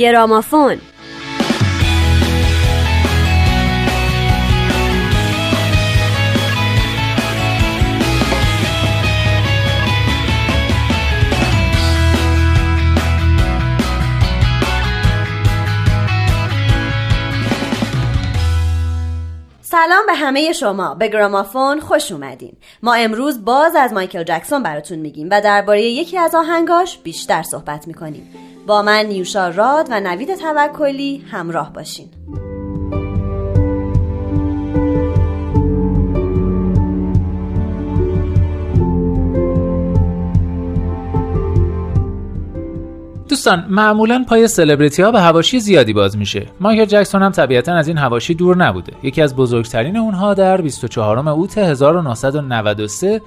گرامافون. سلام به همه شما. به گرامافون خوش اومدین. ما امروز باز از مایکل جکسون براتون میگیم و درباره یکی از آهنگاش بیشتر صحبت می‌کنیم. با من نیوشا راد و نوید توکلی همراه باشین. دوستان معمولا پای سلبریتی ها به هواشی زیادی باز میشه. مایکل جکسون هم طبیعتا از این هواشی دور نبوده. یکی از بزرگترین اونها در 24 اوت 1993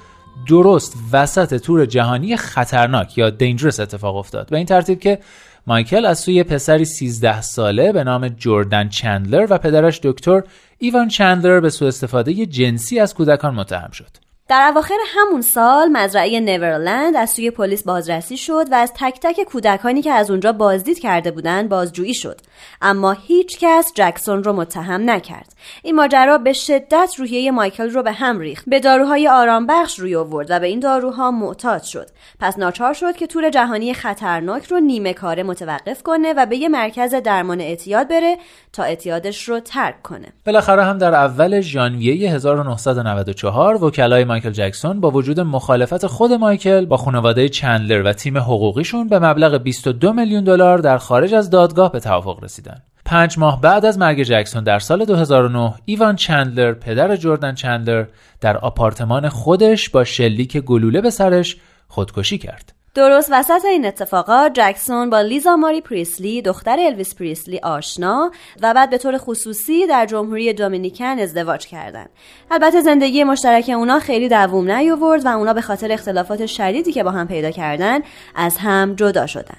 درست وسط تور جهانی خطرناک یا دینجرس اتفاق افتاد. به این ترتیب که مایکل از سوی پسری 13 ساله به نام جردن چندلر و پدرش دکتر ایوان چندلر به سوء استفاده جنسی از کودکان متهم شد. در اواخر همون سال مزرعه نیورلند از سوی پلیس بازرسی شد و از تک تک کودکانی که از اونجا بازدید کرده بودند بازجویی شد. اما هیچ کس جکسون رو متهم نکرد. این ماجرا به شدت روحیه مایکل رو به هم ریخت. به داروهای آرام بخش روی آورد و به این داروها معتاد شد. پس ناچار شد که تور جهانی خطرناک رو نیمه کاره متوقف کنه و به یه مرکز درمان اعتیاد بره تا اعتیادش رو ترک کنه. بالاخره هم در اول ژانویه 1994 وکلای مایکل جکسون با وجود مخالفت خود مایکل با خانواده چندلر و تیم حقوقیشون به مبلغ 22 میلیون دلار در خارج از دادگاه به توافق رسیدن. پنج ماه بعد از مرگ جکسون در سال 2009 ایوان چندلر پدر جردن چندلر در آپارتمان خودش با شلیک گلوله به سرش خودکشی کرد. درست وسط این اتفاقات جکسون با لیزا ماری پریسلی دختر الویس پریسلی آشنا و بعد به طور خصوصی در جمهوری دومینیکن ازدواج کردند. البته زندگی مشترک اونا خیلی دووم نیاورد و اونا به خاطر اختلافات شدیدی که با هم پیدا کردن از هم جدا شدن.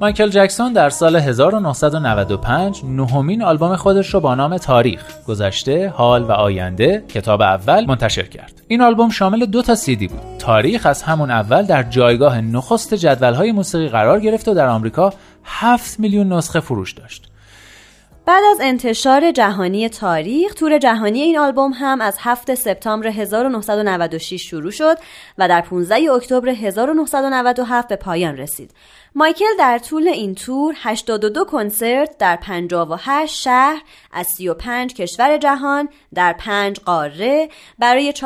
مایکل جکسون در سال 1995 نهمین آلبوم خودش رو با نام تاریخ، گذشته، حال و آینده کتاب اول منتشر کرد. این آلبوم شامل دو تا سیدی بود. تاریخ از همون اول در جایگاه نخست جدولهای موسیقی قرار گرفت و در آمریکا 7 میلیون نسخه فروش داشت. بعد از انتشار جهانی تاریخ تور جهانی این آلبوم هم از 7 سپتامبر 1996 شروع شد و در 15 اکتبر 1997 به پایان رسید. مایکل در طول این تور 82 کنسرت در 58 شهر از 35 کشور جهان در 5 قاره برای 4.5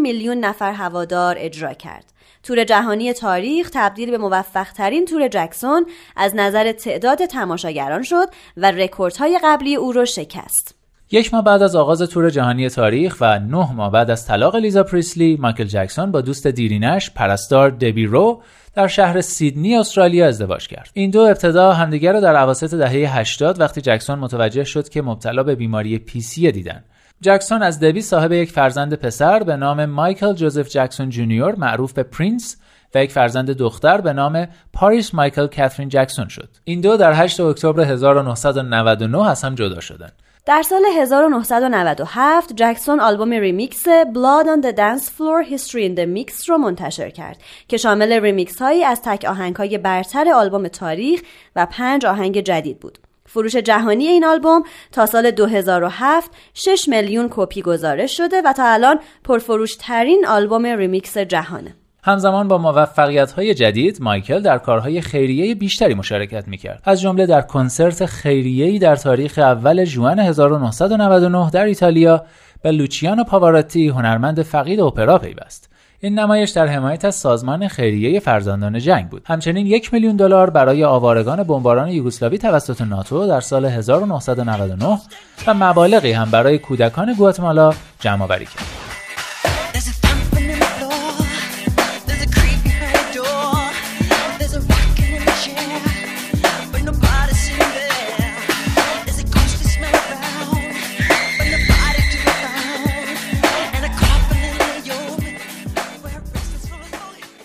میلیون نفر هوادار اجرا کرد. تور جهانی تاریخ تبدیل به موفق ترین تور جکسون از نظر تعداد تماشاگران شد و رکوردهای قبلی او را شکست. یک ماه بعد از آغاز تور جهانی تاریخ و نه ماه بعد از طلاق لیزا پریسلی، مایکل جکسون با دوست دیرینش پرستار دبی رو در شهر سیدنی استرالیا ازدواج کرد. این دو ابتدا همدیگر را در اواسط دهه 80 وقتی جکسون متوجه شد که مبتلا به بیماری پیسی دیدن. جکسون از دبی صاحب یک فرزند پسر به نام مایکل جوزف جکسون جونیور معروف به پرینس و یک فرزند دختر به نام پاریس مایکل کاترین جکسون شد. این دو در 8 اکتبر 1999 از هم جدا شدند. در سال 1997 جکسون آلبوم ریمیکس Blood on the Dance Floor History in the Mix رو منتشر کرد که شامل ریمیکس هایی از تک آهنگ های برتر آلبوم تاریخ و پنج آهنگ جدید بود. فروش جهانی این آلبوم تا سال 2007 6 میلیون کپی گزارش شده و تا الان پرفروش ترین آلبوم ریمیکس جهانه. همزمان با موفقیت های جدید مایکل در کارهای خیریه بیشتری مشارکت می‌کرد از جمله در کنسرت خیریه‌ای در تاریخ اول ژوئن 1999 در ایتالیا به لوچیانو پاواراتی هنرمند فقید اپرا پیوست این نمایش در حمایت از سازمان خیریه فرزندان جنگ بود. همچنین یک میلیون دلار برای آوارگان بمباران یوگسلاوی توسط ناتو در سال 1999 و مبالغی هم برای کودکان گواتمالا جمع آوری کرد.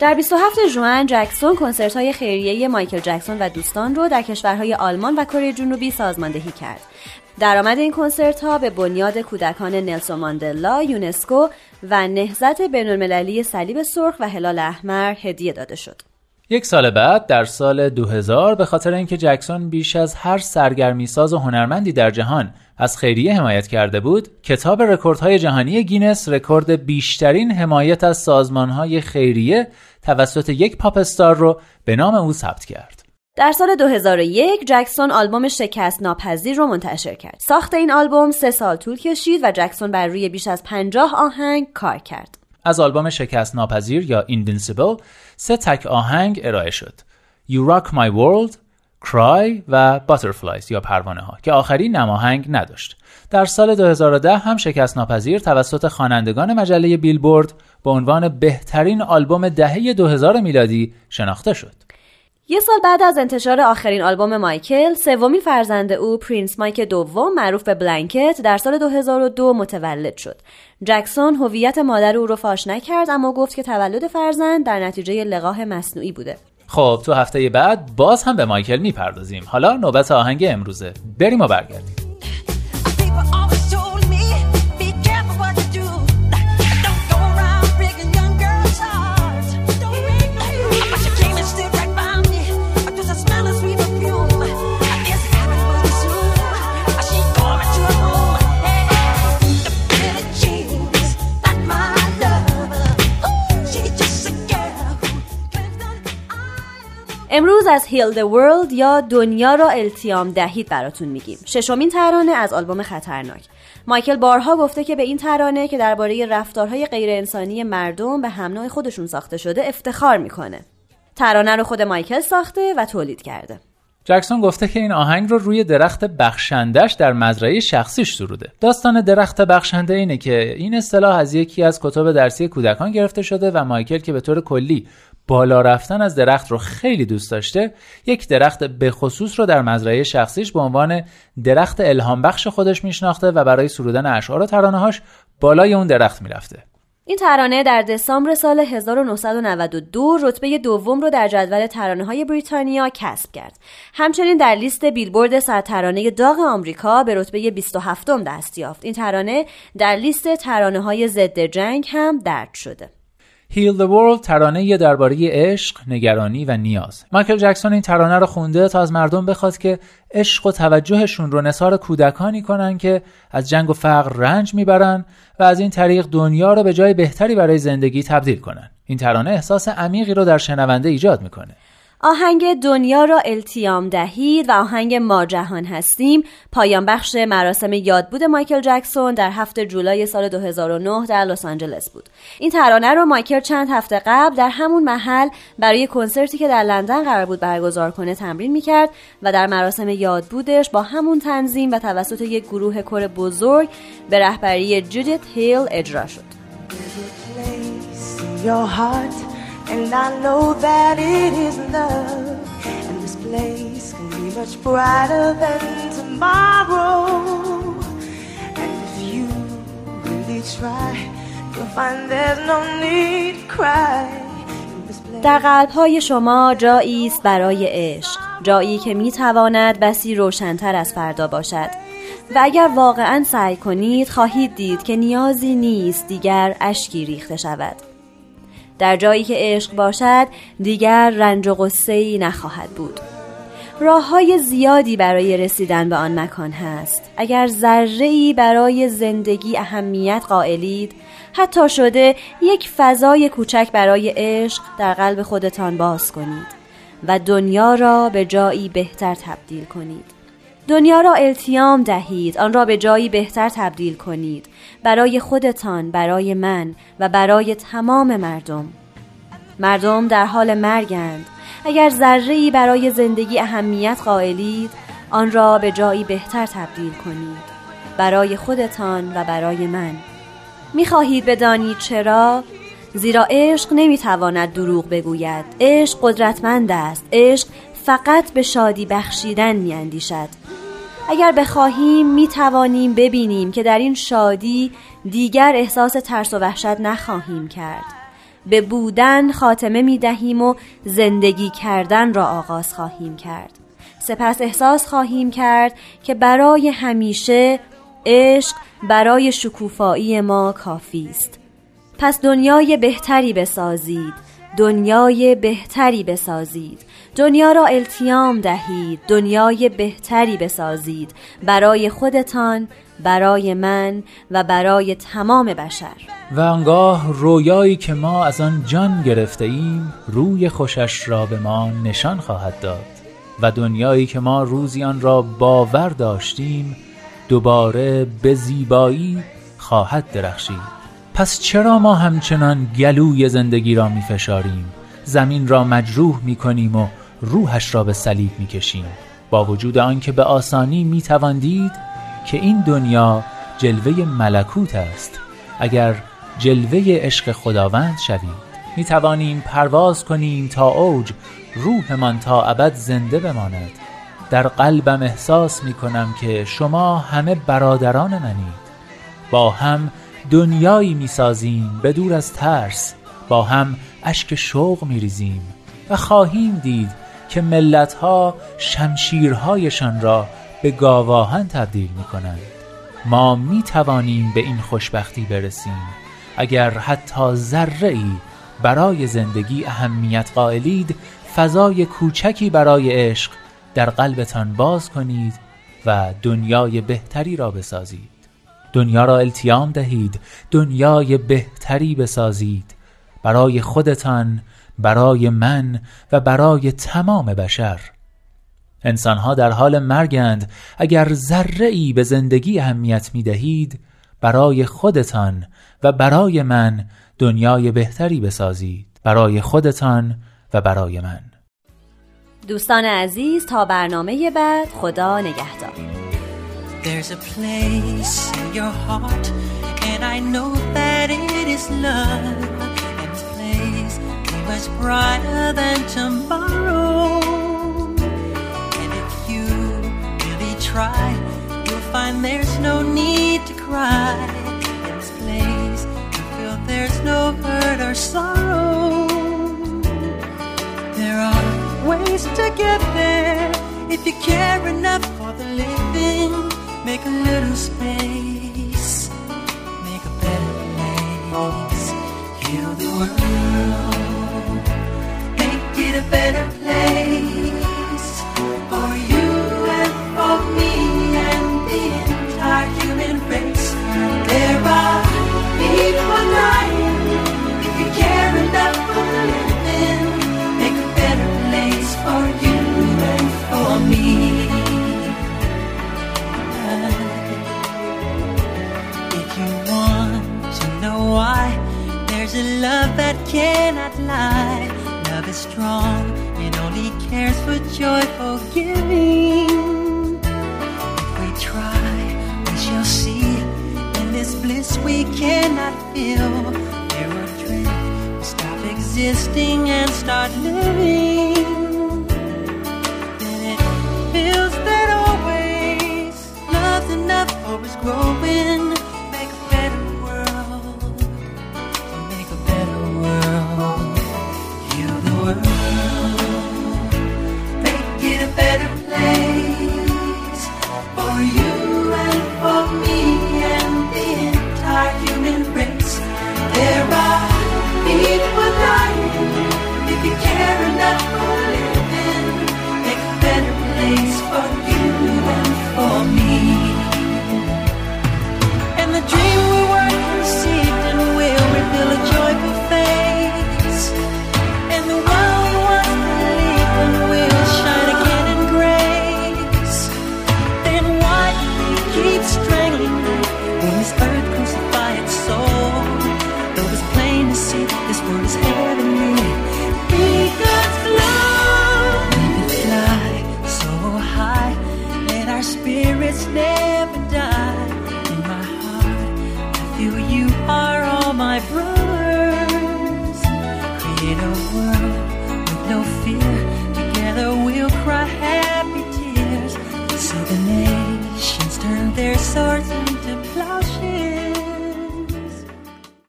در 27 ژوئن جکسون کنسرت های خیریه مایکل جکسون و دوستان رو در کشورهای آلمان و کره جنوبی سازماندهی کرد. درآمد این کنسرت ها به بنیاد کودکان نلسون ماندلا، یونسکو و نهضت بین‌المللی صلیب سرخ و هلال احمر هدیه داده شد. یک سال بعد در سال 2000 به خاطر اینکه جکسون بیش از هر سرگرمی ساز و هنرمندی در جهان از خیریه حمایت کرده بود کتاب رکوردهای جهانی گینس رکورد بیشترین حمایت از سازمانهای خیریه توسط یک پاپ استار رو به نام او ثبت کرد در سال 2001 جکسون آلبوم شکست ناپذیر رو منتشر کرد. ساخت این آلبوم سه سال طول کشید و جکسون بر روی بیش از 50 آهنگ کار کرد. از آلبوم شکست ناپذیر یا Invincible سه تک آهنگ ارائه شد. You Rock My World، Cry و Butterflies یا پروانه ها که آخری نماهنگ نداشت. در سال 2010 هم شکست ناپذیر توسط خوانندگان مجله بیلبورد به عنوان بهترین آلبوم دهه 2000 میلادی شناخته شد. یه سال بعد از انتشار آخرین آلبوم مایکل، سومین فرزند او پرینس مایکل دوم معروف به بلنکت در سال 2002 متولد شد. جکسون هویت مادر او رو فاش نکرد اما گفت که تولد فرزند در نتیجه لقاح مصنوعی بوده. خب تو هفته بعد باز هم به مایکل می‌پردازیم. حالا نوبت آهنگ امروزه. بریم و برگردیم. امروز از Heal the World یا دنیا را التیام دهید براتون میگیم. ششمین ترانه از آلبوم خطرناک. مایکل بارها گفته که به این ترانه که درباره رفتارهای غیر انسانی مردم به همنوع خودشون ساخته شده افتخار می‌کنه. ترانه رو خود مایکل ساخته و تولید کرده. جکسون گفته که این آهنگ رو روی درخت بخشندش در مزرعه شخصیش سروده. داستان درخت بخشنده اینه که این اصطلاح از یکی از کتاب درسی کودکان گرفته شده و مایکل که به طور کلی بالا رفتن از درخت رو خیلی دوست داشته یک درخت به خصوص رو در مزرعه شخصیش به عنوان درخت الهام بخش خودش میشناخته و برای سرودن اشعار و ترانه‌هاش بالای اون درخت می‌رفته این ترانه در دسامبر سال 1992 رتبه دوم رو در جدول ترانه های بریتانیا کسب کرد. همچنین در لیست بیلبورد صد ترانه داغ آمریکا به رتبه 27 دست یافت. این ترانه در لیست ترانه های ضد جنگ هم درد شده. Heal the World ترانه درباره عشق، نگرانی و نیاز. مایکل جکسون این ترانه رو خونده تا از مردم بخواد که عشق و توجهشون رو نثار کودکانی کنن که از جنگ و فقر رنج می‌برن و از این طریق دنیا رو به جای بهتری برای زندگی تبدیل کنن. این ترانه احساس عمیقی رو در شنونده ایجاد می‌کنه. آهنگ دنیا را التیام دهید و آهنگ ما جهان هستیم. پایان بخش مراسم یادبود مایکل جکسون در هفته جولای سال 2009 در لس آنجلس بود. این ترانه رو مایکل چند هفته قبل در همون محل برای کنسرتی که در لندن قرار بود برگزار کنه تمرین می‌کرد و در مراسم یادبودش با همون تنظیم و توسط یک گروه کر بزرگ به رهبری جودیت هیل اجرا شد. And I know that it is love. And this place can be much brighter than tomorrow. And if you really try, you'll find there's no need to cry. در قلب های شما جایی است برای عشق جایی که می تواند بسی روشنتر از فردا باشد و اگر واقعا سعی کنید خواهید دید که نیازی نیست دیگر اشکی ریخته شود در جایی که عشق باشد دیگر رنج و غصه ای نخواهد بود. راه های زیادی برای رسیدن به آن مکان هست. اگر ذره ای برای زندگی اهمیت قائلید حتی شده یک فضای کوچک برای عشق در قلب خودتان باز کنید و دنیا را به جایی بهتر تبدیل کنید. دنیا را التیام دهید آن را به جایی بهتر تبدیل کنید. برای خودتان برای من و برای تمام مردم. مردم در حال مرگند. اگر ذره برای زندگی اهمیت قائلید آن را به جایی بهتر تبدیل کنید. برای خودتان و برای من. می‌خواهید بدانید چرا؟ زیرا عشق نمی‌تواند دروغ بگوید. عشق قدرتمند است. عشق فقط به شادی بخشیدن میاندیشد. اگر بخواهیم می توانیم ببینیم که در این شادی دیگر احساس ترس و وحشت نخواهیم کرد. به بودن خاتمه می دهیم و زندگی کردن را آغاز خواهیم کرد. سپس احساس خواهیم کرد که برای همیشه عشق برای شکوفایی ما کافی است. پس دنیای بهتری بسازید. دنیای بهتری بسازید. دنیا را التیام دهید. دنیای بهتری بسازید. برای خودتان برای من و برای تمام بشر. و آنگاه رویایی که ما از آن جان گرفته ایم روی خوشش را به ما نشان خواهد داد. و دنیایی که ما روزی آن را باور داشتیم دوباره به زیبایی خواهد درخشید. پس چرا ما همچنان گلوی زندگی را می فشاریم زمین را مجروح می کنیم و روحش را به صلیب می کشیم با وجود آنکه به آسانی می تواندید که این دنیا جلوه ملکوت است. اگر جلوه عشق خداوند شوید می توانیم پرواز کنیم تا اوج روحمان تا ابد زنده بماند. در قلبم احساس می کنم که شما همه برادران منید. با هم دنیایی می سازیم به دور از ترس. با هم اشک شوق می ریزیم و خواهیم دید که ملتها شمشیرهایشان را به گاواهن تبدیل می کنند ما می توانیم به این خوشبختی برسیم. اگر حتی ذره ای برای زندگی اهمیت قائلید فضای کوچکی برای عشق در قلبتان باز کنید و دنیای بهتری را بسازید. دنیا را التیام دهید دنیای بهتری بسازید. برای خودتان برای من و برای تمام بشر. انسانها در حال مرگند اگر ذره ای به زندگی اهمیت می دهید برای خودتان و برای من دنیای بهتری بسازید. برای خودتان و برای من. دوستان عزیز تا برنامه بعد خدا نگهدار. There's a place in your heart and I know that it is love. Much brighter than tomorrow. And if you really try you'll find there's no need to cry. In this place you feel there's no hurt or sorrow. There are ways to get there if you care enough for the living. Make a little space, make a better place, heal the world, a better place